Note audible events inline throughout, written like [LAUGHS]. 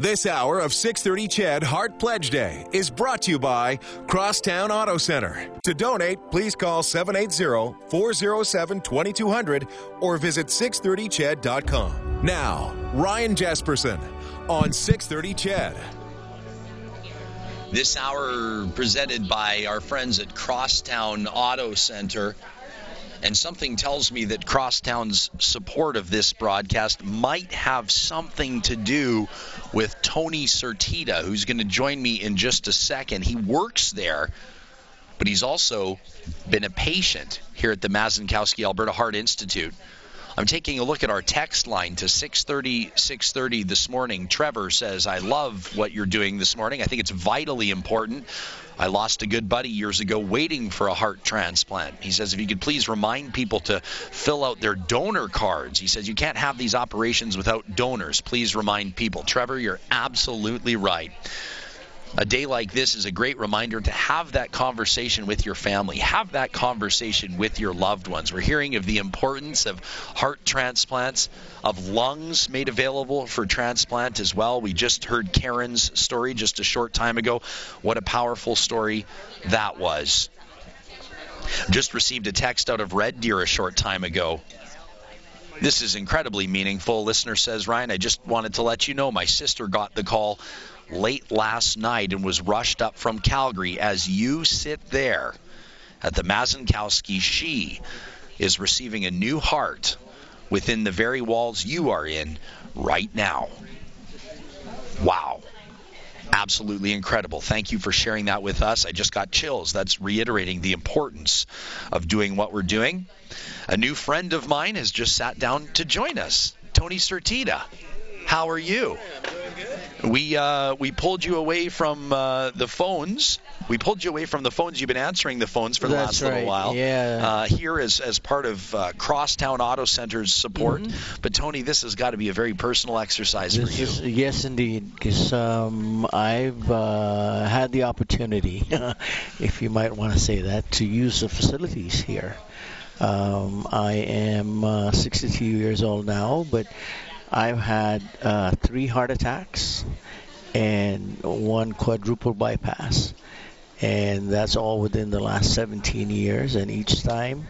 This hour of 630 CHED Heart Pledge Day is brought to you by Crosstown Auto Center. To donate, please call 780-407-2200 or visit 630ched.com. Now, Ryan Jespersen on 630 CHED. This hour presented by our friends at Crosstown Auto Center. And something tells me that Crosstown's support of this broadcast might have something to do with Tony Sertita, who's going to join me in just a second. He works there, but he's also been a patient here at the Mazankowski Alberta Heart Institute. I'm taking a look at our text line to 6:30 6:30 this morning. Trevor says, "I love what you're doing this morning. I think it's vitally important. I lost a good buddy years ago waiting for a heart transplant. He says if you could please remind people to fill out their donor cards. He says you can't have these operations without donors. Please remind people. Trevor, you're absolutely right a day like this is a great reminder to have that conversation with your family, have that conversation with your loved ones. We're hearing of the importance of heart transplants, of lungs made available for transplant as well. We just heard Karen's story just a short time ago. What a powerful story that was. Just received a text out of Red Deer a short time ago. This is incredibly meaningful. Listener says, Ryan, I just wanted to let you know my sister got the call late last night and was rushed up from Calgary. As you sit there at the Mazankowski, she is receiving a new heart within the very walls you are in right now. Wow. Absolutely incredible. Thank you for sharing that with us. I just got chills. That's reiterating the importance of doing what we're doing. A new friend of mine has just sat down to join us, Tony Sertita. How are you? We uh, we pulled you away from uh, the phones. We pulled you away from the phones. You've been answering the phones for the That's last little while. Yeah. Uh, here as as part of uh, Crosstown Auto Center's support. But Tony, this has got to be a very personal exercise for you. is, yes, indeed, because um, I've uh, had the opportunity, [LAUGHS] if you might want to say that, to use the facilities here. Um, I am uh, 62 years old now, but I've had uh, three heart attacks and one quadruple bypass. And that's all within the last 17 years. And each time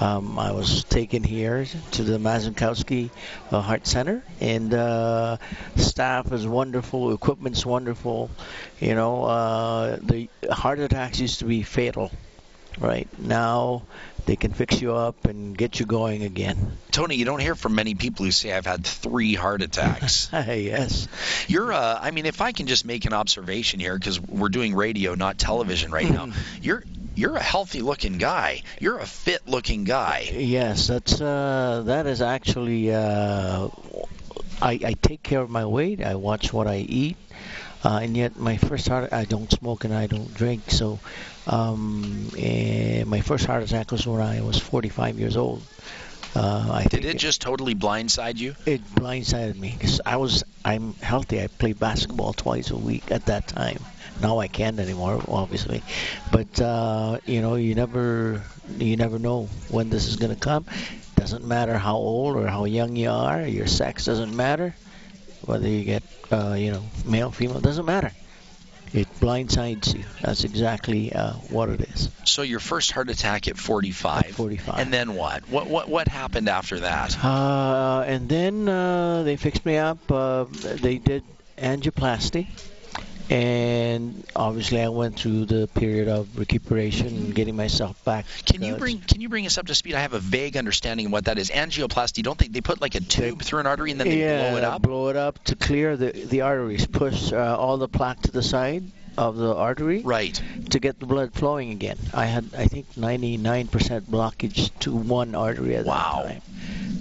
um, I was taken here to the Mazankowski uh, Heart Center, and uh, staff is wonderful, equipment's wonderful. You know, uh, the heart attacks used to be fatal, right? Now they can fix you up and get you going again. Tony, you don't hear from many people who say I've had three heart attacks. [LAUGHS] yes. You're, uh, I mean, if I can just make an observation here, because we're doing radio, not television right now. You're you're a healthy looking guy. You're a fit looking guy. Yes, that's uh, that is actually. Uh, I, I take care of my weight. I watch what I eat, uh, and yet my first heart. I don't smoke and I don't drink. So, um, eh, my first heart attack was when I was 45 years old. Uh, I Did it just totally blindside you? it blindsided me because I was I'm healthy. I played basketball twice a week at that time. Now I can't anymore, obviously. But uh, you know, you never you never know when this is going to come. Doesn't matter how old or how young you are. Your sex doesn't matter. Whether you get uh, you know male, female, doesn't matter. It blindsides you. That's exactly uh, what it is. So your first heart attack at 45. At 45. And then what? What what what happened after that? Uh, and then uh, they fixed me up. Uh, they did angioplasty, and obviously I went through the period of recuperation and getting myself back. Can you bring can you bring us up to speed? I have a vague understanding of what that is. Angioplasty. Don't they they put like a tube through an artery and then they yeah, blow it up? blow it up to clear the the arteries, push uh, all the plaque to the side of the artery Right. to get the blood flowing again. I had I think 99% blockage to one artery at Wow. that time,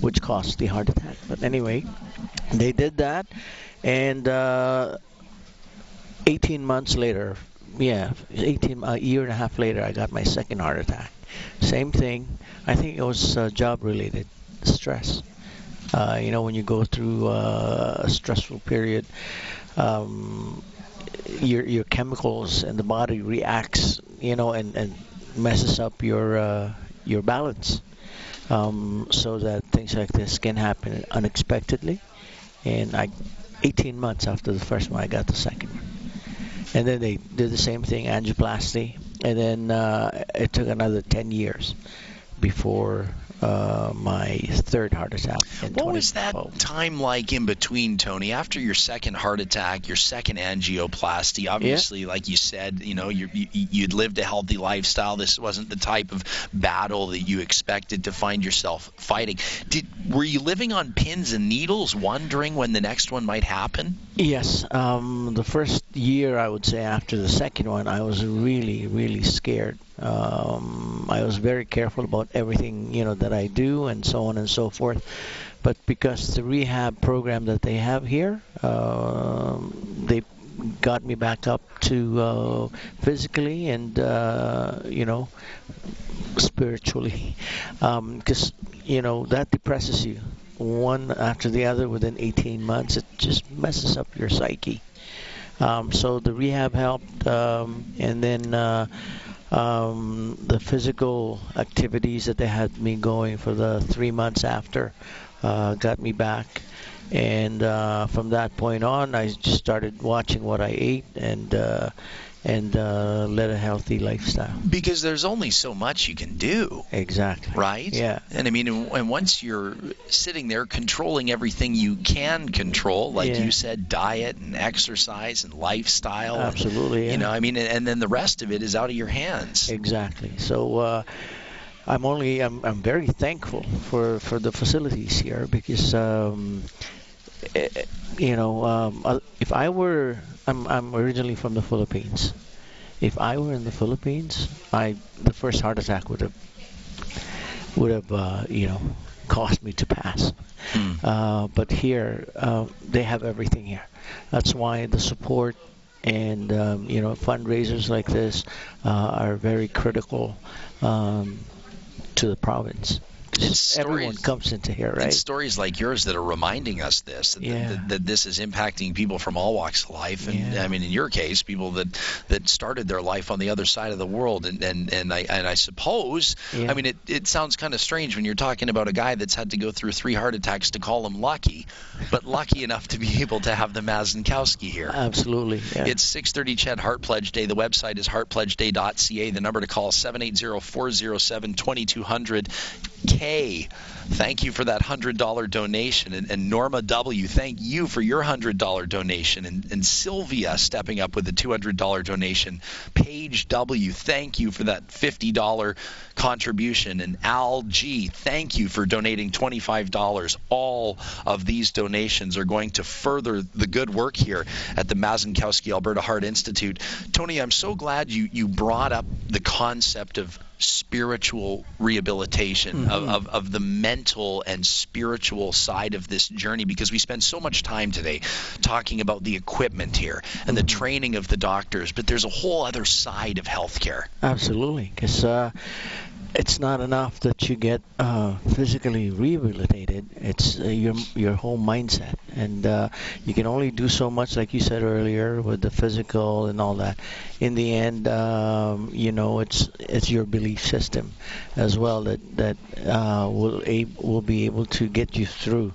which caused the heart attack. But anyway, they did that, and uh, 18 months later, yeah, 18 a year and a half later, I got my second heart attack. Same thing. I think it was uh, job related stress. Uh, you know, when you go through uh, a stressful period, um, your your chemicals and the body reacts, you know, and, and messes up your uh, your balance, um, so that things like this can happen unexpectedly. And I 18 months after the first one, I got the second one. And then they did the same thing, angioplasty, and then uh, it took another 10 years before uh, my third heart attack. what was that time like in between, Tony? After your second heart attack, your second angioplasty, obviously, yeah. like you said, you know, you, you'd lived a healthy lifestyle. This wasn't the type of battle that you expected to find yourself fighting. Did were you living on pins and needles, wondering when the next one might happen? Yes. Um, the first year, I would say, after the second one, I was really, really scared. Um, I was very careful about everything, you know, that I do and so on and so forth. But because the rehab program that they have here, uh, they got me back up to uh, physically and uh, you know spiritually. Because um, you know that depresses you one after the other within 18 months. It just messes up your psyche. Um, so the rehab helped um, and then uh, um, the physical activities that they had me going for the three months after uh, got me back. And uh, from that point on, I just started watching what I ate and uh, and uh, led a healthy lifestyle. Because there's only so much you can do. Exactly. Right? Yeah. And I mean, and once you're sitting there controlling everything you can control, like yeah. you said, diet and exercise and lifestyle. Absolutely. Yeah. You know, I mean, and then the rest of it is out of your hands. Exactly. So. Uh, I'm only I'm, I'm very thankful for, for the facilities here because um, eh, you know um, uh, if I were I'm I'm originally from the Philippines. If I were in the Philippines, I the first heart attack would have would have uh, you know caused me to pass. Mm. Uh, but here uh, they have everything here. That's why the support and um, you know fundraisers like this uh, are very critical um, to the province everyone comes into here, right? stories like yours that are reminding us this that, yeah. that, that, this is impacting people from all walks of life, and yeah. I mean, in your case, people that that started their life on the other side of the world, and and, and I and I suppose, yeah. I mean, it it sounds kind of strange when you're talking about a guy that's had to go through three heart attacks to call him lucky, but lucky [LAUGHS] enough to be able to have the Mazankowski here. Absolutely. Yeah. It's 6:30 CHED Heart Pledge Day. The website is heartpledgeday.ca. The number to call 780-407-2200. K. Thank you for that $100 donation. And, and, Norma W., thank you for your $100 donation. And, and Sylvia stepping up with a $200 donation. Paige W., thank you for that $50 contribution. And Al G., thank you for donating $25. All of these donations are going to further the good work here at the Mazankowski Alberta Heart Institute. Tony, I'm so glad you, you brought up the concept of spiritual rehabilitation, mm-hmm. of, of, of, the mental and spiritual side of this journey, because we spend so much time today talking about the equipment here and mm-hmm. the training of the doctors, but there's a whole other side of healthcare. Absolutely, because uh, it's not enough that you get uh, physically rehabilitated. It's uh, your your whole mindset, and uh, you can only do so much, like you said earlier, with the physical and all that. In the end, um, you know, it's it's your belief system as well that that uh, will ab- will be able to get you through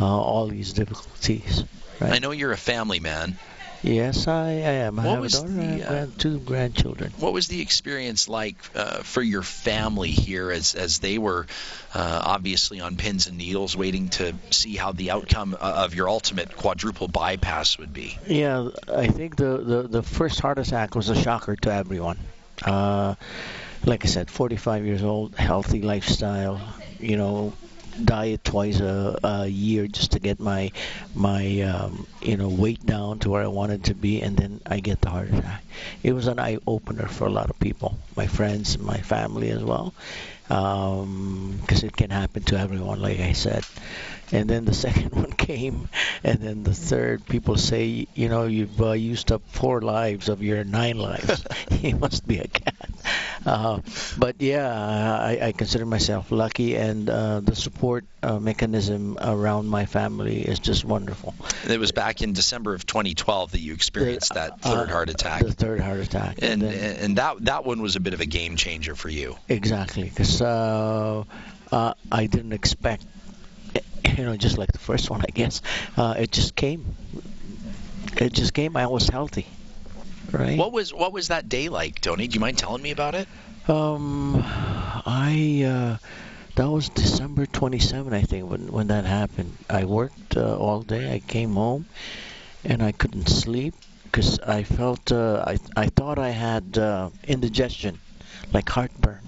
uh, all these difficulties. Right? I know you're a family man. Yes, I, I am. I what have a daughter the, uh, two grandchildren. What was the experience like uh, for your family here as, as they were uh, obviously on pins and needles waiting to see how the outcome uh, of your ultimate quadruple bypass would be? Yeah, I think the, the, the first heart attack was a shocker to everyone. Uh, like I said, 45 years old, healthy lifestyle, you know, diet twice a, a year just to get my my um, you know weight down to where I wanted to be, and then I get the heart attack. It was an eye opener for a lot of people, my friends, my family as well, because um, it can happen to everyone, like I said. And then the [LAUGHS] second one came, and then the third. People say, you know, you've uh, used up four lives of your nine lives. [LAUGHS] he must be a cat. Uh, but yeah, I, I, consider myself lucky, and uh, the support uh, mechanism around my family is just wonderful. It was back in December of 2012 that you experienced that uh, third heart attack. The third heart attack, and and, then, and that that one was a bit of a game changer for you. Exactly, because uh, I didn't expect you know, just like the first one, I guess. Uh, it just came. It just came. I was healthy, right? What was what was that day like, Tony? Do you mind telling me about it? Um, I uh, that was December 27, I think, when when that happened. I worked uh, all day. I came home, and I couldn't sleep because I felt uh, I I thought I had uh, indigestion, like heartburn.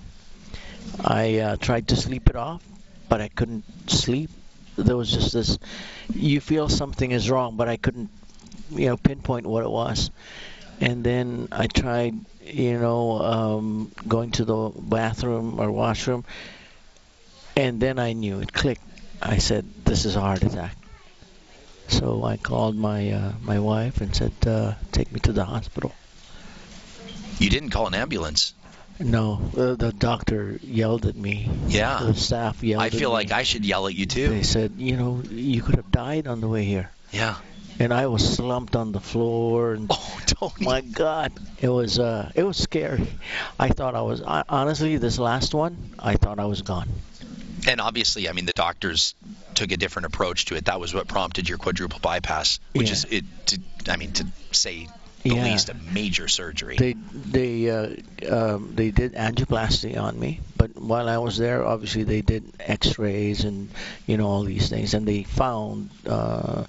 I uh, tried to sleep it off, but I couldn't sleep. There was just this. You feel something is wrong, but I couldn't, you know, pinpoint what it was. And then I tried, you know, um, going to the bathroom or washroom, and then I knew it clicked. I said, "This is a heart attack." So I called my uh, my wife and said, uh, "Take me to the hospital." You didn't call an ambulance. No, uh, the doctor yelled at me. Yeah. The staff yelled. I feel me. like I should yell at you too. They said, you know, you could have died on the way here. Yeah. And I was slumped on the floor, and [LAUGHS] Oh, Tony. my God, it was uh, it was scary. I thought I was I, honestly this last one. I thought I was gone. And obviously, I mean, the doctors took a different approach to it. That was what prompted your quadruple bypass, which Yeah. is it. To, I mean, to say the Yeah. least, a major surgery. They they uh, um, they did angioplasty on me, but while I was there, obviously they did X-rays and you know all these things, and they found uh,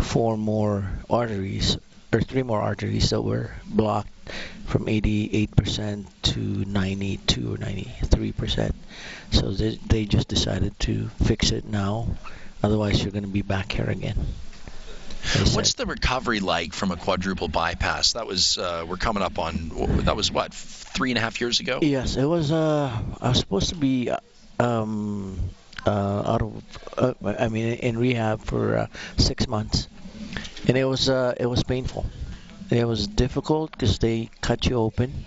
four more arteries or three more arteries that were blocked from 88% to 92 or 93%. So they they just decided to fix it now, otherwise you're going to be back here again. What's the recovery like from a quadruple bypass? That was uh, we're coming up on that was what three and a half years ago. Yes, it was. Uh, I was supposed to be uh, um, uh, out of. Uh, I mean, in rehab for uh, six months, and it was uh, it was painful. It was difficult because they cut you open.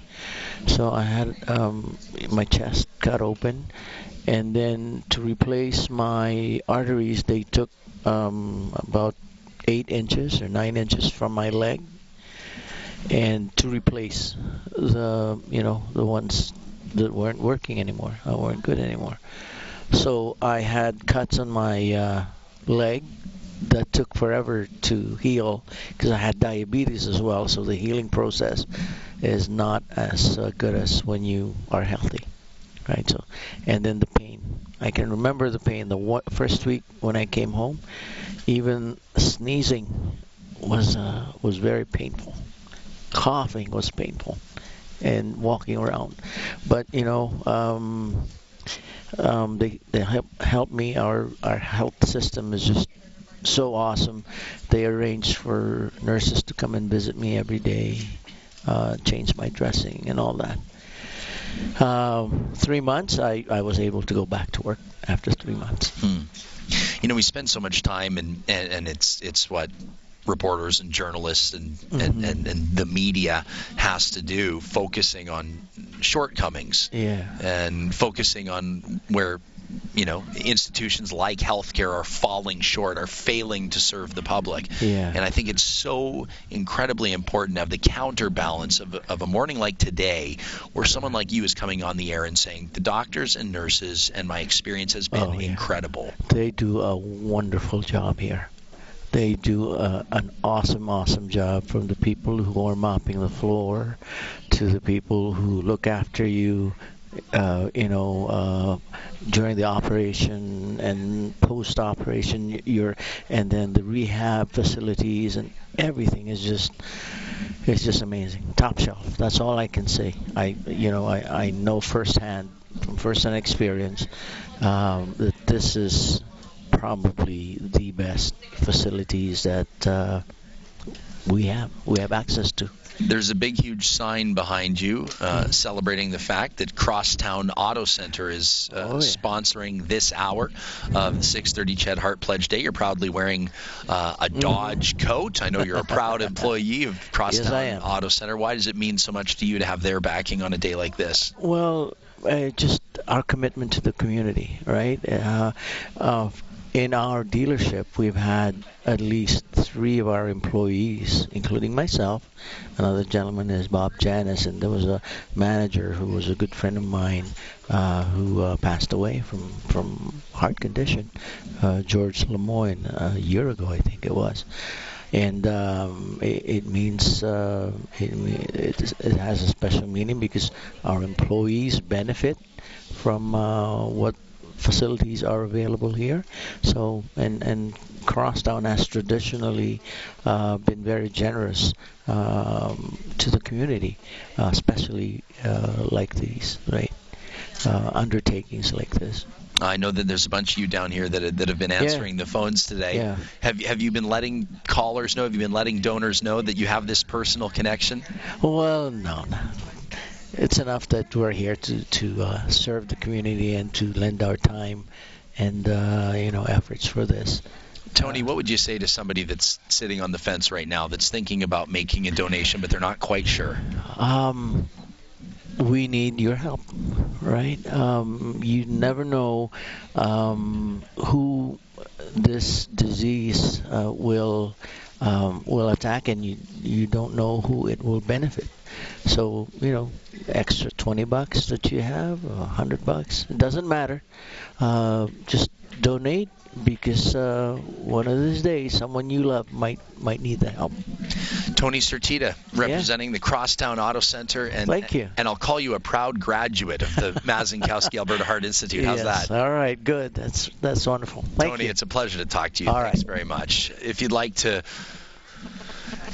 So I had um, my chest cut open, and then to replace my arteries, they took um, about eight inches or nine inches from my leg and to replace the you know the ones that weren't working anymore or weren't good anymore. So i had cuts on my uh, leg that took forever to heal because i had diabetes as well so the healing process is not as uh, good as when you are healthy right? So and then the pain. I can remember the pain the first week when i came home even sneezing was uh, was very painful. Coughing was painful and walking around. But you know um, um, they they help help me. Our our health system is just so awesome. They arrange for nurses to come and visit me every day uh, change my dressing and all that. Um, three months I, I was able to go back to work after three months. Hmm. You know, we spend so much time, and and, and it's it's what reporters and journalists and, and, Mhm. and and the media has to do, focusing on shortcomings yeah and focusing on where you know institutions like healthcare are falling short, are failing to serve the public. Yeah. And I think it's so incredibly important to have the counterbalance of, of a morning like today, where someone like you is coming on the air and saying the doctors and nurses and my experience has been Oh, yeah. incredible. they do a wonderful job here. They do uh, an awesome, awesome job from the people who are mopping the floor to the people who look after you, uh, you know, uh, during the operation and post-operation. You're, and then the rehab facilities and everything is just, it's just amazing. Top shelf. That's all I can say. I, you know, I, I know firsthand, from firsthand experience, um, that this is probably the best facilities that uh, we have we have access to. There's a big, huge sign behind you uh, celebrating the fact that Crosstown Auto Center is uh, Oh, yeah. sponsoring this hour of the 6:30 Ched Heart Pledge Day. You're proudly wearing uh, a Dodge coat. I know you're a [LAUGHS] proud employee of Crosstown Mm-hmm. Am. Auto Center. Why does it mean so much to you to have their backing on a day like this? Well, uh, just our commitment to the community, right? In our dealership, we've had at least three of our employees, including myself. Another gentleman is Bob Janis, and there was a manager who was a good friend of mine uh, who uh, passed away from from heart condition, uh, George Lemoyne, a year ago, I think it was and um, it, it, means uh, it, it, it, has a special meaning because our employees benefit from uh, what facilities are available here. So and and Crosstown has traditionally uh, been very generous um, to the community, uh, especially uh, like these, right? Uh, undertakings like this. I know that there's a bunch of you down here that that have been answering yeah. the phones today. Yeah. Have have you been letting callers know? Have you been letting donors know that you have this personal connection? Well, no, no it's enough that we're here to to uh, serve the community and to lend our time and uh, you know efforts for this. Tony, what would you say to somebody that's sitting on the fence right now that's thinking about making a donation but they're not quite sure? Um, we need your help, right? Um, you never know um, who this disease uh, will um, will attack, and you you don't know who it will benefit. So you know, extra 20 bucks that you have, a 100 bucks, it doesn't matter. Uh, just donate because uh, one of these days someone you love might might need the help. Tony Sertita, representing yeah. the Crosstown Auto Center, and thank you. And I'll call you a proud graduate of the [LAUGHS] Mazankowski Alberta Heart Institute. How's yes. that? All right, good. That's that's wonderful. Thank Tony, you. it's a pleasure to talk to you. All Thanks right. very much. If you'd like to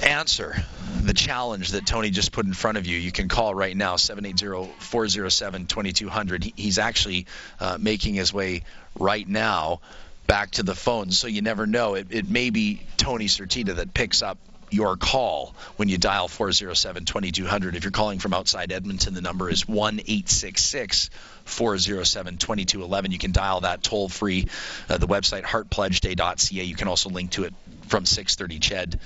answer the challenge that Tony just put in front of you, you can call right now 780-407-2200. He's actually uh, making his way right now back to the phone, so you never know. It, it may be Tony Sertita that picks up your call when you dial 407 2200. If you're calling from outside Edmonton, the number is 1 866 407 2211. You can dial that toll free. Uh, the website heartpledgeday.ca. You can also link to it from 630 CHED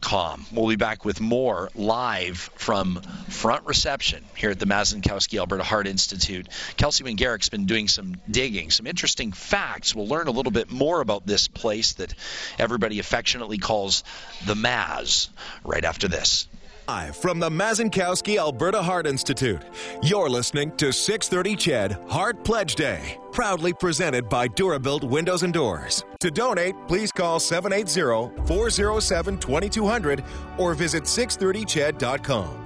com. We'll be back with more live from front reception here at the Mazankowski Alberta Heart Institute. Kelsey Wingarick's been doing some digging, some interesting facts. We'll learn a little bit more about this place that everybody affectionately calls the Maz right after this. Live from the Mazankowski Alberta Heart Institute, you're listening to 630 CHED Heart Pledge Day, proudly presented by Durabuilt Windows and Doors. To donate, please call 780-407-2200 or visit 630ched.com.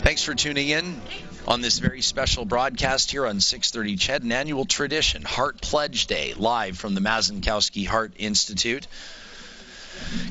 Thanks for tuning in on this very special broadcast here on 630 CHED, an annual tradition, Heart Pledge Day, live from the Mazankowski Heart Institute.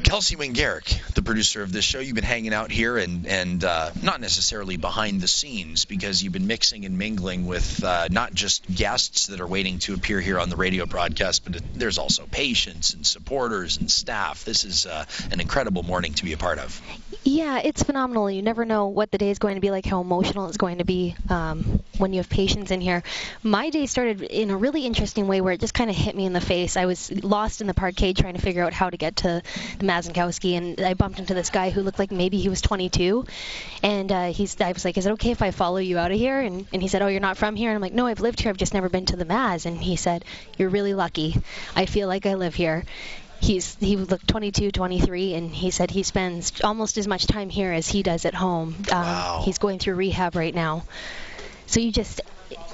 Kelsey Wingarick, the producer of this show, you've been hanging out here and and uh, not necessarily behind the scenes because you've been mixing and mingling with uh, not just guests that are waiting to appear here on the radio broadcast, but there's also patients and supporters and staff. This is uh, an incredible morning to be a part of. Yeah, it's phenomenal. You never know what the day is going to be like, how emotional it's going to be um, when you have patients in here. My day started in a really interesting way where it just kind of hit me in the face. I was lost in the parkade trying to figure out how to get to the Mazankowski, and I bumped into this guy who looked like maybe he was 22. And uh, he's, I was like, "Is it okay if I follow you out of here?" And, and he said, "Oh, you're not from here." And I'm like, "No, I've lived here. I've just never been to the Maz." And he said, "You're really lucky. I feel like I live here." He's he looked 22, 23, and he said he spends almost as much time here as he does at home. Um, wow. He's going through rehab right now. So you just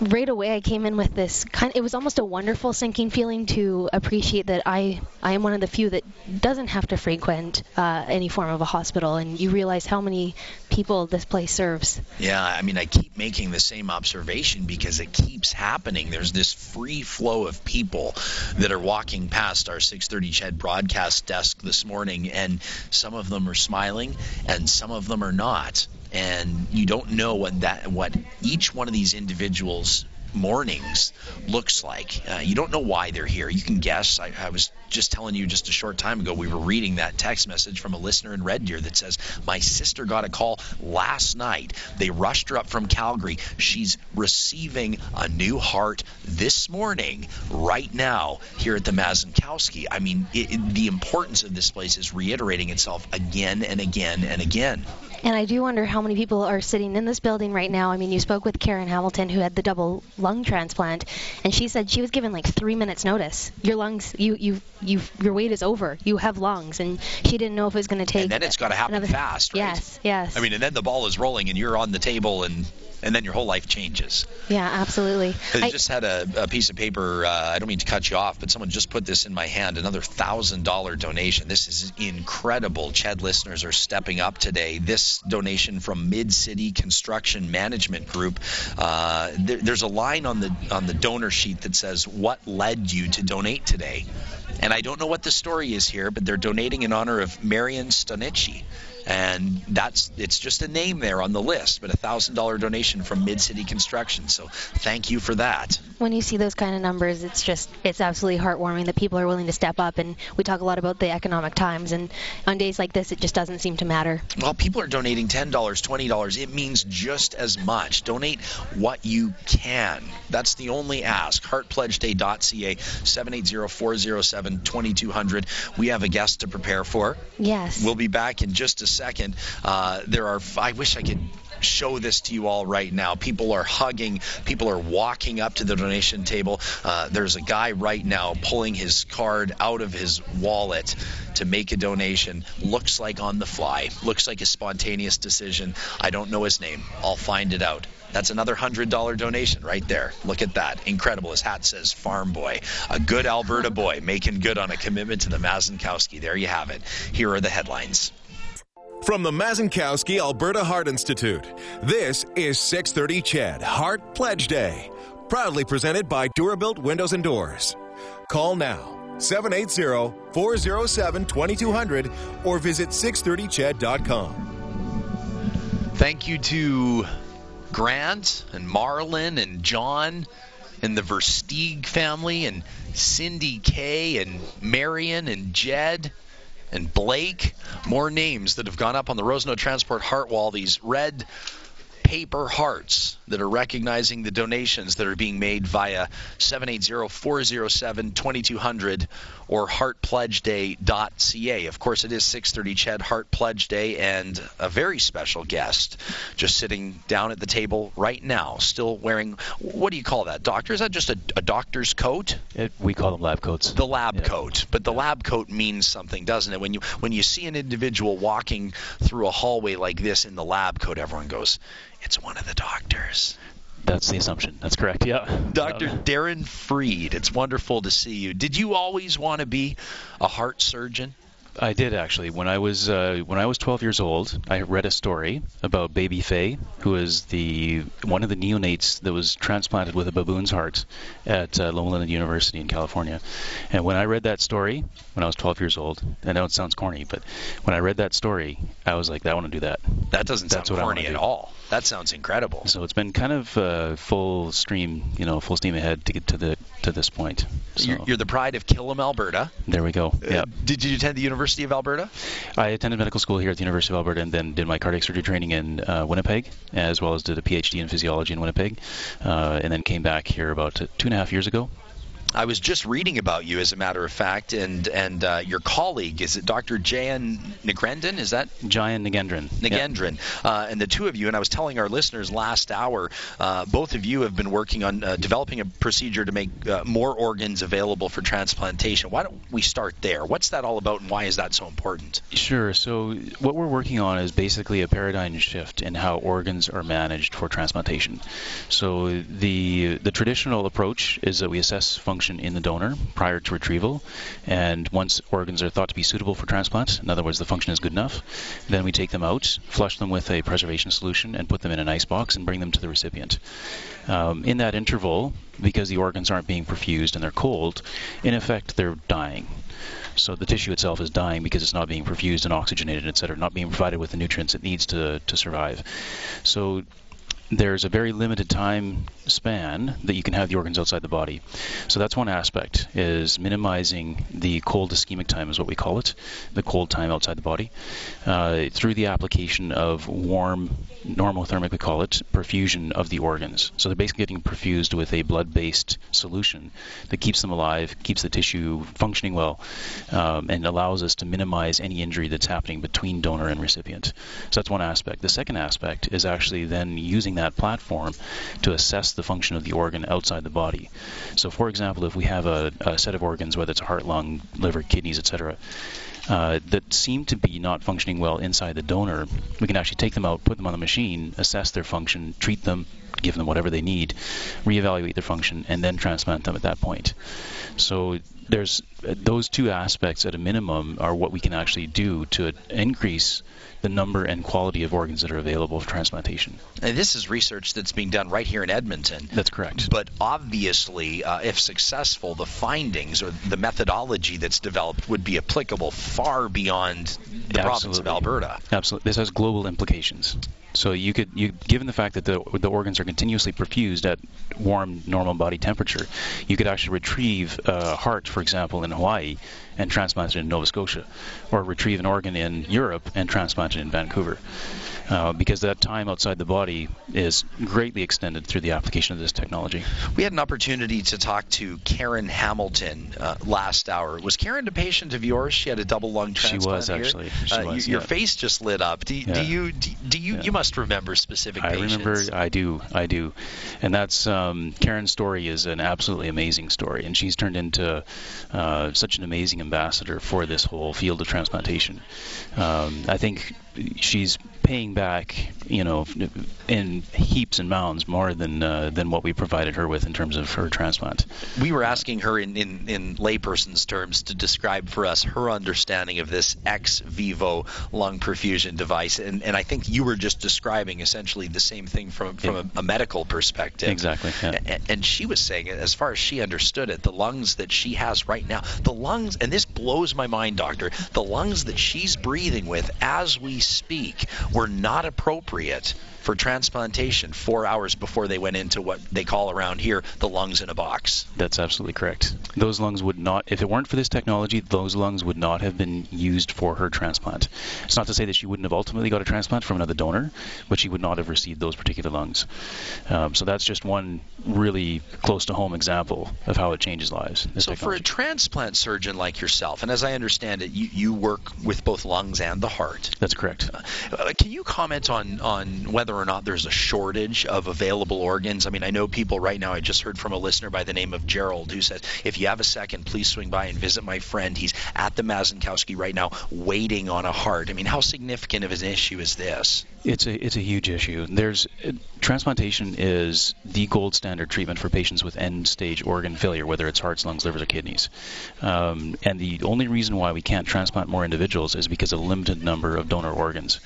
right away I came in with this kind. It was almost a wonderful sinking feeling to appreciate that I I am one of the few that doesn't have to frequent uh, any form of a hospital, and you realize how many people this place serves. Yeah, I mean I keep making the same observation because it keeps happening. There's this free flow of people that are walking past our 6:30 CHED broadcast desk this morning, and some of them are smiling, and some of them are not and you don't know what that what each one of these individuals mornings looks like. Uh, you don't know why they're here. You can guess. I, I, was just telling you just a short time ago, we were reading that text message from a listener in Red Deer that says, My sister got a call last night. They rushed her up from Calgary. She's receiving a new heart this morning, right now, here at the Mazankowski. I mean, it, it, the importance of this place is reiterating itself again and again and again. And I do wonder how many people are sitting in this building right now. I mean, you spoke with Karen Hamilton, who had the double lung transplant, and she said she was given like three minutes notice. Your lungs, you, you, you, your wait is over. You have lungs, and she didn't know if it was going to take. And then it's got to happen another, fast, right? Yes, yes. I mean, and then the ball is rolling, and you're on the table, and and then your whole life changes. Yeah, absolutely. I just had a, a piece of paper. Uh, I don't mean to cut you off, but someone just put this in my hand. Another thousand dollar donation. This is incredible. Ched listeners are stepping up today. This donation from Mid City Construction Management Group. Uh, there, there's a line on the on the donor sheet that says, "What led you to donate today?" And I don't know what the story is here, but they're donating in honor of Marion Stonici and that's it's just a name there on the list, but a thousand dollar donation from Mid City Construction. So thank you for that. When you see those kind of numbers, it's just it's absolutely heartwarming that people are willing to step up. And we talk a lot about the economic times, and on days like this, it just doesn't seem to matter. Well, people are donating ten dollars, twenty dollars. It means just as much. Donate what you can. That's the only ask. Heartpledgeday.ca 780-407-2200. We have a guest to prepare for. Yes. We'll be back in just a second. Uh, there are. I wish I could show this to you all right now. People are hugging. People are walking up to the donation table. Uh, there's a guy right now pulling his card out of his wallet to make a donation. Looks like on the fly. Looks like a spontaneous decision. I don't know his name. I'll find it out. That's another $100 donation right there. Look at that. Incredible. His hat says Farm Boy. A good Alberta boy making good on a commitment to the Mazankowski. There you have it. Here are the headlines. From the Mazankowski Alberta Heart Institute, this is 630 CHED Heart Pledge Day. Proudly presented by Durabuilt Windows and Doors. Call now 780-407-2200 or visit 630ched.com. Thank you to Grant and Marlon and John and the Versteeg family and Cindy Kay and Marion and Jed and Blake. More names that have gone up on the Rosenau Transport Heart Wall. These red paper hearts that are recognizing the donations that are being made via 780-407-2200 or heartpledgeday.ca. Of course, it is 6:30 CHED Heart Pledge Day, and a very special guest just sitting down at the table right now, still wearing what do you call that, doctor? Is that just a, a doctor's coat? It, we call them lab coats. The lab yeah. coat, but the lab coat means something, doesn't it? When you when you see an individual walking through a hallway like this in the lab coat, everyone goes, "It's one of the doctors." That's the assumption. That's correct. Yeah. Dr. Darren Freed, it's wonderful to see you. Did you always want to be a heart surgeon? I did actually. When I was uh, when I was 12 years old, I read a story about baby Fae, who was the one of the neonates that was transplanted with a baboon's heart at uh, Loma Linda University in California. And when I read that story, when I was 12 years old, I know it sounds corny, but when I read that story, I was like, I want to do that. That doesn't That's sound corny at all. That sounds incredible. So it's been kind of uh, full stream, you know, full steam ahead to get to the to this point. So. You're, you're the pride of Killam, Alberta. There we go. Yeah. Uh, did you attend the University of Alberta? I attended medical school here at the University of Alberta, and then did my cardiac surgery training in uh, Winnipeg, as well as did a PhD in physiology in Winnipeg, uh, and then came back here about two and a half years ago I was just reading about you, as a matter of fact, and and uh, your colleague is it Dr. Jayan Nagendran? Is that Jayan Nagendran? Nagendran, yep. uh, and the two of you. And I was telling our listeners last hour, uh, both of you have been working on uh, developing a procedure to make uh, more organs available for transplantation. Why don't we start there? What's that all about, and why is that so important? Sure. So what we're working on is basically a paradigm shift in how organs are managed for transplantation. So the the traditional approach is that we assess function function in the donor prior to retrieval. And once organs are thought to be suitable for transplant, in other words, the function is good enough, then we take them out, flush them with a preservation solution, and put them in an ice box and bring them to the recipient. Um, in that interval, because the organs aren't being perfused and they're cold, in effect, they're dying. So the tissue itself is dying because it's not being perfused and oxygenated, et cetera, not being provided with the nutrients it needs to, to survive. So there's a very limited time span that you can have the organs outside the body. So that's one aspect is minimizing the cold ischemic time is what we call it, the cold time outside the body, uh, through the application of warm normothermic we call it perfusion of the organs. So they're basically getting perfused with a blood-based solution that keeps them alive, keeps the tissue functioning well, um, and allows us to minimize any injury that's happening between donor and recipient. So that's one aspect. The second aspect is actually then using that platform to assess the function of the organ outside the body. So, for example, if we have a, a set of organs, whether it's heart, lung, liver, kidneys, etc., uh, that seem to be not functioning well inside the donor, we can actually take them out, put them on the machine, assess their function, treat them, give them whatever they need, reevaluate their function, and then transplant them at that point. So there's uh, those two aspects at a minimum are what we can actually do to increase the number and quality of organs that are available for transplantation. And this is research that's being done right here in Edmonton. That's correct. But obviously, uh, if successful, the findings or the methodology that's developed would be applicable far beyond the Absolutely. province of Alberta. Absolutely. This has global implications. So you could, you, given the fact that the, the organs are continuously perfused at warm, normal body temperature, you could actually retrieve a heart, for example, in Hawaii and transplant it in Nova Scotia, or retrieve an organ in Europe and transplant it in Vancouver uh, because that time outside the body is greatly extended through the application of this technology. We had an opportunity to talk to Karen Hamilton uh, last hour. Was Karen a patient of yours? She had a double lung transplant. She was actually. She uh, was, your yeah. face just lit up. Do, yeah. do you? Do, do you? Yeah. You must remember specific I patients. remember. I do. I do. And that's um, Karen's story is an absolutely amazing story, and she's turned into uh, such an amazing ambassador for this whole field of transplantation. Um, I think she's paying back, you know, in heaps and mounds more than uh, than what we provided her with in terms of her transplant. We were asking her in, in, in layperson's terms to describe for us her understanding of this ex vivo lung perfusion device, and, and I think you were just describing essentially the same thing from from yeah. a, a, medical perspective. Exactly. Yeah. And, and she was saying, as far as she understood it, the lungs that she has right now, the lungs, and this blows my mind, doctor, the lungs that she's breathing with as we speak were not appropriate for transplantation four hours before they went into what they call around here the lungs in a box. That's absolutely correct. Those lungs would not, if it weren't for this technology, those lungs would not have been used for her transplant. It's not to say that she wouldn't have ultimately got a transplant from another donor, but she would not have received those particular lungs. Um, so that's just one really close to home example of how it changes lives. So technology. for a transplant surgeon like yourself, and as I understand it, you, you work with both lungs and the heart. That's correct. Uh, can you comment on on whether or not there's a shortage of available organs. I mean, I know people right now. I just heard from a listener by the name of Gerald who says, if you have a second, please swing by and visit my friend. He's at the Mazankowski right now, waiting on a heart. I mean, how significant of an issue is this? It's a it's a huge issue. There's transplantation is the gold standard treatment for patients with end stage organ failure, whether it's hearts, lungs, livers, or kidneys. Um, and the only reason why we can't transplant more individuals is because of a limited number of donor organs.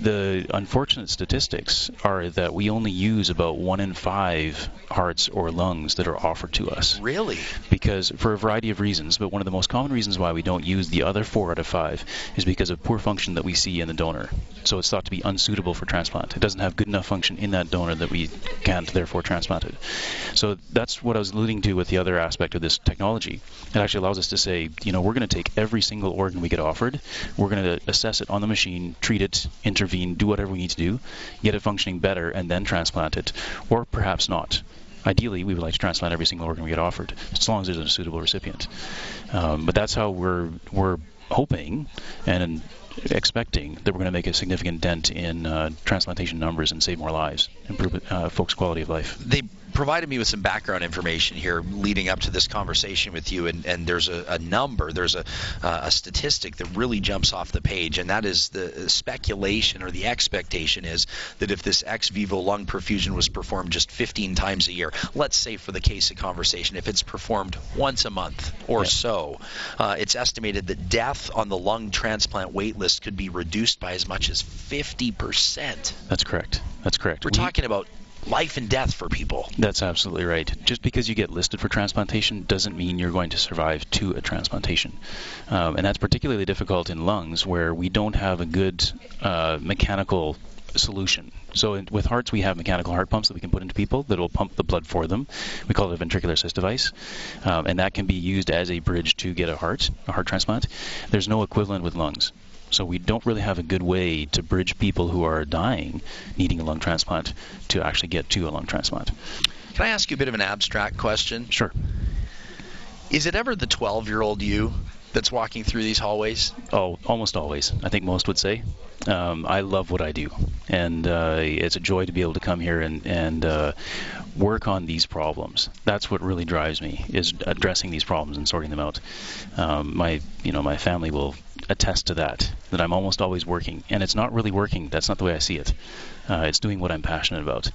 The unfortunate statistics are that we only use about one in five hearts or lungs that are offered to us. Really? Because for a variety of reasons, but one of the most common reasons why we don't use the other four out of five is because of poor function that we see in the donor. So it's thought to be unsuitable for transplant. It doesn't have good enough function in that donor that we can't therefore transplant it. So that's what I was alluding to with the other aspect of this technology. It actually allows us to say, you know, we're going to take every single organ we get offered, we're going to assess it on the machine, treat it, intervene, do whatever we need to do, get it functioning better, and then transplant it, or perhaps not. Ideally, we would like to transplant every single organ we get offered, as long as there's a suitable recipient. Um, but that's how we're we're hoping and expecting that we're going to make a significant dent in uh, transplantation numbers and save more lives, improve uh, folks' quality of life. They provided me with some background information here leading up to this conversation with you, and, and there's a, a number, there's a, uh, a statistic that really jumps off the page, and that is the speculation or the expectation is that if this ex vivo lung perfusion was performed just 15 times a year, let's say for the case of conversation, if it's performed once a month or yeah. so, uh, it's estimated that death on the lung transplant wait list could be reduced by as much as 50%. That's correct. That's correct. We're we, talking about life and death for people. That's absolutely right. Just because you get listed for transplantation doesn't mean you're going to survive to a transplantation. Um, and that's particularly difficult in lungs where we don't have a good uh, mechanical solution. So with hearts, we have mechanical heart pumps that we can put into people that will pump the blood for them. We call it a ventricular assist device, um, and that can be used as a bridge to get a heart, a heart transplant. There's no equivalent with lungs. So we don't really have a good way to bridge people who are dying, needing a lung transplant, to actually get to a lung transplant. Can I ask you a bit of an abstract question? Sure. Is it ever the 12 year old you that's walking through these hallways? Oh, almost always. I think most would say. Um, I love what I do, and uh, it's a joy to be able to come here and and uh, work on these problems. That's what really drives me is addressing these problems and sorting them out. Um, my you know my family will attest to that that I'm almost always working, and it's not really working. That's not the way I see it. Uh, it's doing what I'm passionate about.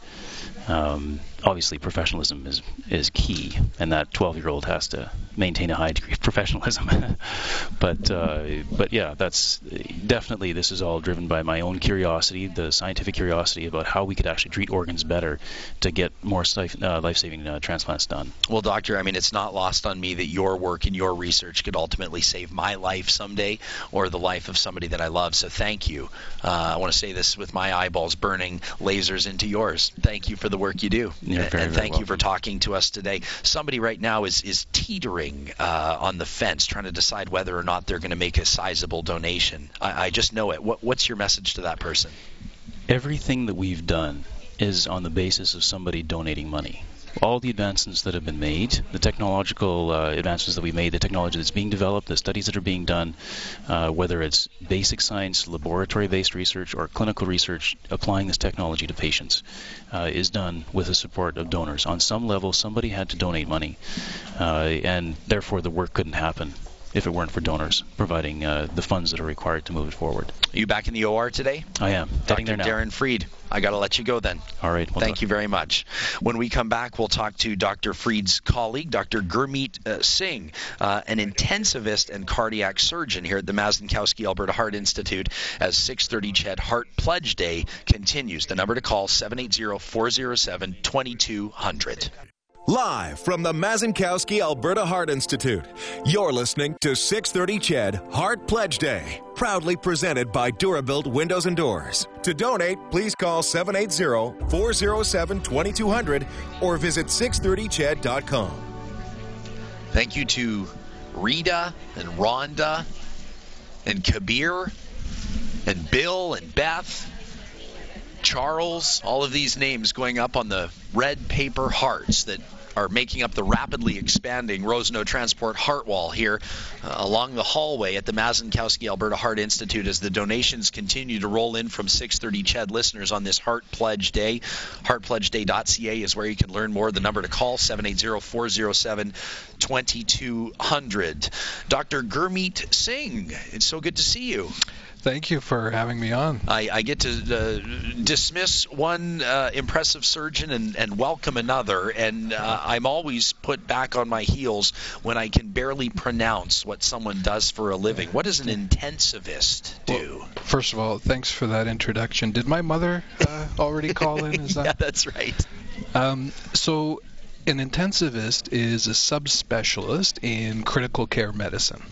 Um, obviously, professionalism is is key, and that 12-year-old has to maintain a high degree of professionalism. [LAUGHS] but uh, but yeah, that's definitely this is all driven by my own curiosity, the scientific curiosity about how we could actually treat organs better to get more life, uh, life-saving uh, transplants done. Well, doctor, I mean, it's not lost on me that your work and your research could ultimately save my life someday, or the life of somebody that I love. So thank you. Uh, I want to say this with my eyeballs burning lasers into yours. Thank you for the work you do. You're and, very, and very thank you for talking to us today. Somebody right now is is teetering uh, on the fence, trying to decide whether or not they're going to make a sizable donation. I, I just know it. What, what's your message to that person? Everything that we've done is on the basis of somebody donating money. All the advancements that have been made, the technological uh, advancements that we made, the technology that's being developed, the studies that are being done, uh, whether it's basic science, laboratory-based research, or clinical research applying this technology to patients, uh, is done with the support of donors. On some level, somebody had to donate money, uh, and therefore the work couldn't happen if it weren't for donors providing uh, the funds that are required to move it forward. Are you back in the OR today? I am Dr. heading there now. Darren Freed. I got to let you go then. All right. Well Thank done. you very much. When we come back, we'll talk to Dr. Freed's colleague, Dr. Gurmeet uh, Singh, uh, an intensivist and cardiac surgeon here at the Mazankowski Alberta Heart Institute as 630 CHED Heart Pledge Day continues. The number to call 780-407-2200. Live from the Mazankowski Alberta Heart Institute, you're listening to 630 CHED Heart Pledge Day, proudly presented by Durabuilt Windows and Doors. To donate, please call 780-407-2200 or visit 630ched.com. Thank you to Rita and Rhonda and Kabir and Bill and Beth, Charles, all of these names going up on the red paper hearts that are making up the rapidly expanding Rosenau Transport Heart Wall here uh, along the hallway at the Mazankowski Alberta Heart Institute as the donations continue to roll in from 630 CHED listeners on this Heart Pledge Day. HeartPledgeDay.ca is where you can learn more. The number to call 780-407-2200. Dr. Gurmeet Singh, it's so good to see you. Thank you for having me on. I, I get to uh, dismiss one uh, impressive surgeon and, and welcome another, and uh, I'm always put back on my heels when I can barely pronounce what someone does for a living. What does an intensivist do? Well, first of all, thanks for that introduction. Did my mother uh, already call in? Is [LAUGHS] yeah, that? that's right. Um, so, an intensivist is a subspecialist in critical care medicine.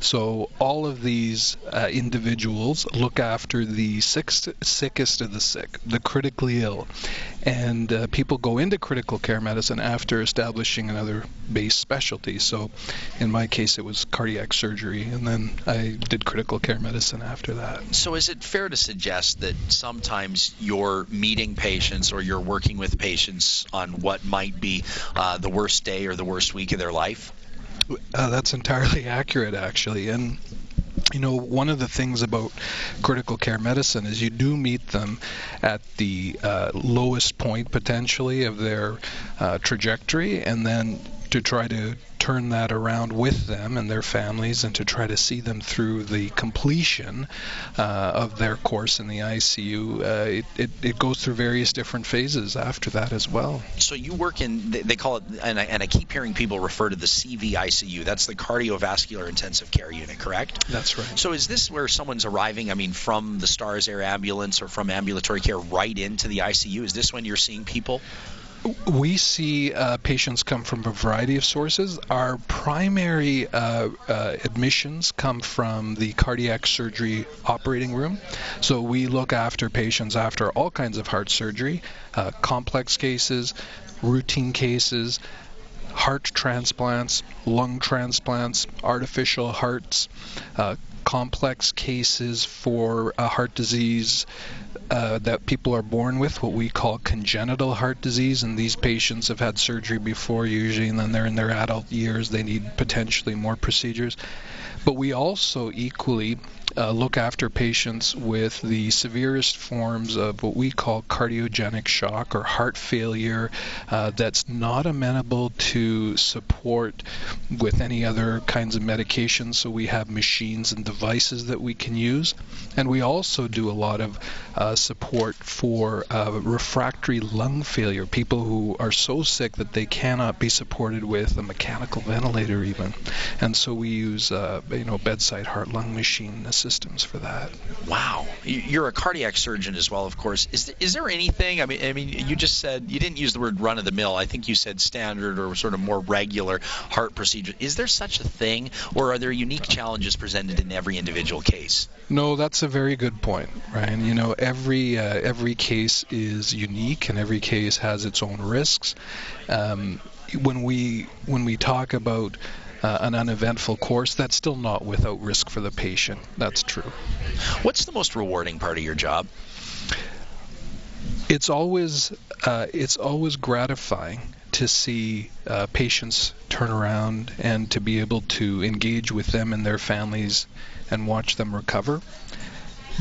So, all of these uh, individuals look after the sickest, sickest of the sick, the critically ill. And uh, people go into critical care medicine after establishing another base specialty. So, in my case, it was cardiac surgery, and then I did critical care medicine after that. So, is it fair to suggest that sometimes you're meeting patients or you're working with patients on what might be uh, the worst day or the worst week of their life? Uh, that's entirely [LAUGHS] accurate, actually. And you know, one of the things about critical care medicine is you do meet them at the uh, lowest point potentially of their uh, trajectory, and then to try to turn that around with them and their families and to try to see them through the completion uh, of their course in the ICU. Uh, it, it, it goes through various different phases after that as well. So you work in, they call it, and I, and I keep hearing people refer to the CVICU. That's the cardiovascular intensive care unit, correct? That's right. So is this where someone's arriving, I mean, from the Stars Air Ambulance or from ambulatory care right into the ICU? Is this when you're seeing people? We see uh, patients come from a variety of sources. Our primary uh, uh, admissions come from the cardiac surgery operating room. So we look after patients after all kinds of heart surgery, uh, complex cases, routine cases, heart transplants, lung transplants, artificial hearts, uh, complex cases for uh, heart disease uh, that people are born with, what we call congenital heart disease, and these patients have had surgery before usually, and then they're in their adult years, they need potentially more procedures. But we also equally uh, look after patients with the severest forms of what we call cardiogenic shock or heart failure uh, that's not amenable to support with any other kinds of medications. So we have machines and devices that we can use. And we also do a lot of uh, support for uh, refractory lung failure, people who are so sick that they cannot be supported with a mechanical ventilator even. And so we use, uh, you know, bedside heart lung machine systems for that. Wow, you're a cardiac surgeon as well, of course. Is there, is there anything? I mean, I mean, you just said you didn't use the word run of the mill. I think you said standard or sort of more regular heart procedure. Is there such a thing, or are there unique challenges presented in every individual case? No, that's a very good point, Ryan. You know, every uh, every case is unique, and every case has its own risks. Um, when we when we talk about uh, an uneventful course, that's still not without risk for the patient. That's true. What's the most rewarding part of your job? It's always uh, it's always gratifying to see uh, patients turn around and to be able to engage with them and their families and watch them recover.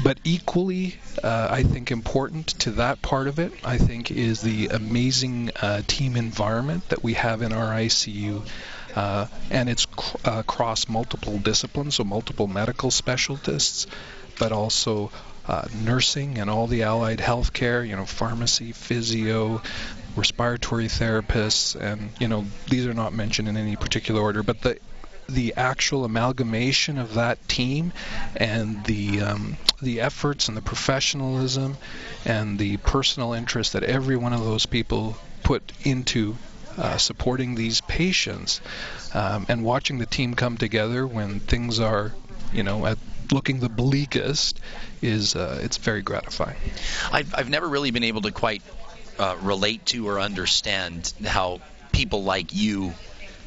But equally, uh, I think important to that part of it, I think, is the amazing uh, team environment that we have in our ICU. Uh, and it's cr- uh, across multiple disciplines, so multiple medical specialists, but also uh, nursing and all the allied healthcare, you know, pharmacy, physio, respiratory therapists, and you know, these are not mentioned in any particular order, but the the actual amalgamation of that team and the um, the efforts and the professionalism and the personal interest that every one of those people put into uh, supporting these patients um, and watching the team come together when things are, you know, at looking the bleakest is uh, it's very gratifying. I've, I've never really been able to quite uh, relate to or understand how people like you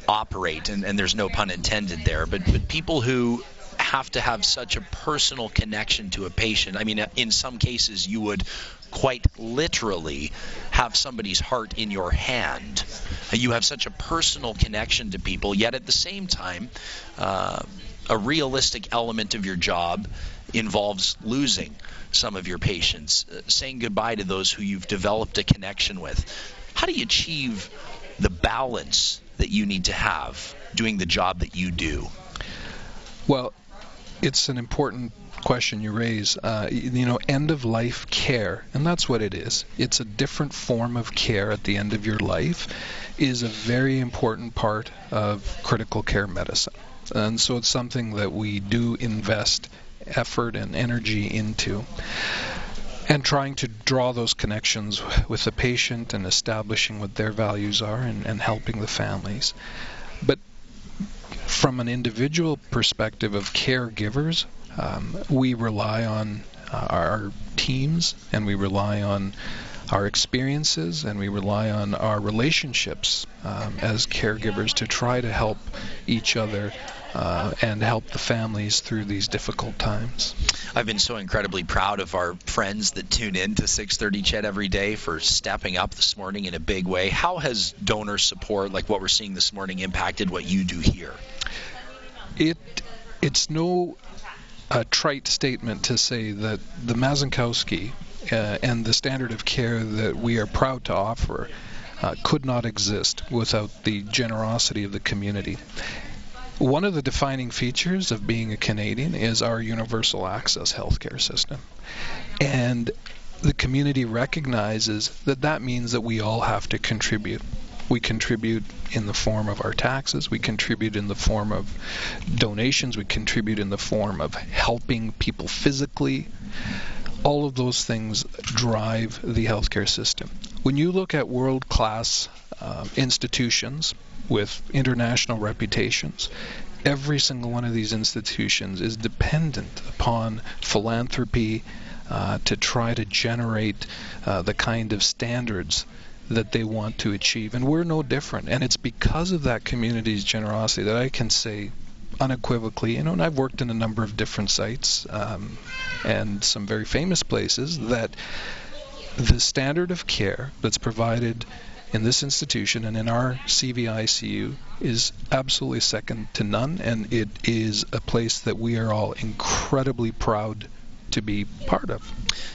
operate, and, and there's no pun intended there, but, but people who have to have such a personal connection to a patient. I mean, in some cases, you would quite literally have somebody's heart in your hand. You have such a personal connection to people, yet at the same time, uh, a realistic element of your job involves losing some of your patients, uh, saying goodbye to those who you've developed a connection with. How do you achieve the balance that you need to have doing the job that you do? Well, it's an important question you raise. Uh, you know, end of life care, and that's what it is. It's a different form of care at the end of your life, is a very important part of critical care medicine. And so it's something that we do invest effort and energy into. And trying to draw those connections with the patient and establishing what their values are and, and helping the families. But from an individual perspective of caregivers, um, we rely on uh, our teams and we rely on our experiences and we rely on our relationships um, as caregivers to try to help each other uh, and help the families through these difficult times. I've been so incredibly proud of our friends that tune in to 6:30 CHED every day for stepping up this morning in a big way. How has donor support, like what we're seeing this morning, impacted what you do here? It it's no a trite statement to say that the Mazankowski uh, and the standard of care that we are proud to offer uh, could not exist without the generosity of the community. One of the defining features of being a Canadian is our universal access healthcare system. And the community recognizes that that means that we all have to contribute. We contribute in the form of our taxes, we contribute in the form of donations, we contribute in the form of helping people physically. All of those things drive the healthcare system. When you look at world class uh, institutions with international reputations, every single one of these institutions is dependent upon philanthropy uh, to try to generate uh, the kind of standards that they want to achieve. And we're no different. And it's because of that community's generosity that I can say unequivocally, you know, and I've worked in a number of different sites um, and some very famous places, that the standard of care that's provided in this institution and in our CVICU is absolutely second to none, and it is a place that we are all incredibly proud to be part of.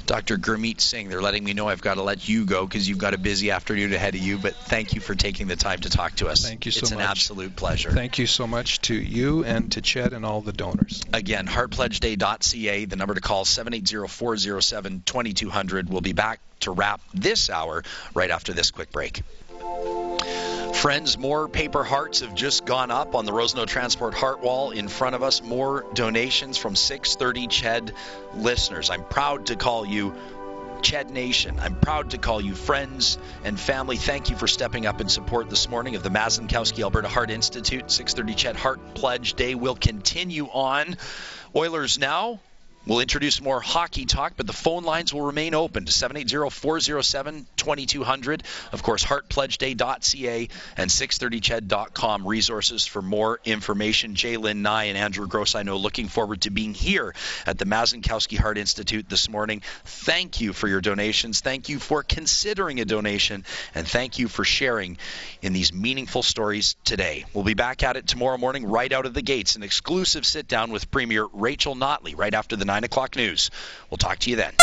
Dr. Gurmeet Singh, they're letting me know I've got to let you go because you've got a busy afternoon ahead of you, but thank you for taking the time to talk to us. Thank you so it's much. It's an absolute pleasure. Thank you so much to you and to CHED and all the donors. Again, heartpledgeday.ca, the number to call 780-407-2200. We'll be back to wrap this hour right after this quick break. Friends, more paper hearts have just gone up on the Rosenau Transport Heart Wall in front of us. More donations from 630 CHED listeners. I'm proud to call you Ched Nation. I'm proud to call you friends and family. Thank you for stepping up in support this morning of the Mazankowski Alberta Heart Institute. 630 Ched Heart Pledge Day will continue on. Oilers now We'll introduce more hockey talk, but the phone lines will remain open to 780-407-2200. Of course, heartpledgeday.ca and 630ched.com resources for more information. Jalen Nye and Andrew Gross, I know, looking forward to being here at the Mazankowski Heart Institute this morning. Thank you for your donations. Thank you for considering a donation, and thank you for sharing in these meaningful stories today. We'll be back at it tomorrow morning right out of the gates, an exclusive sit-down with Premier Rachel Notley right after the 9 o'clock news. We'll talk to you then.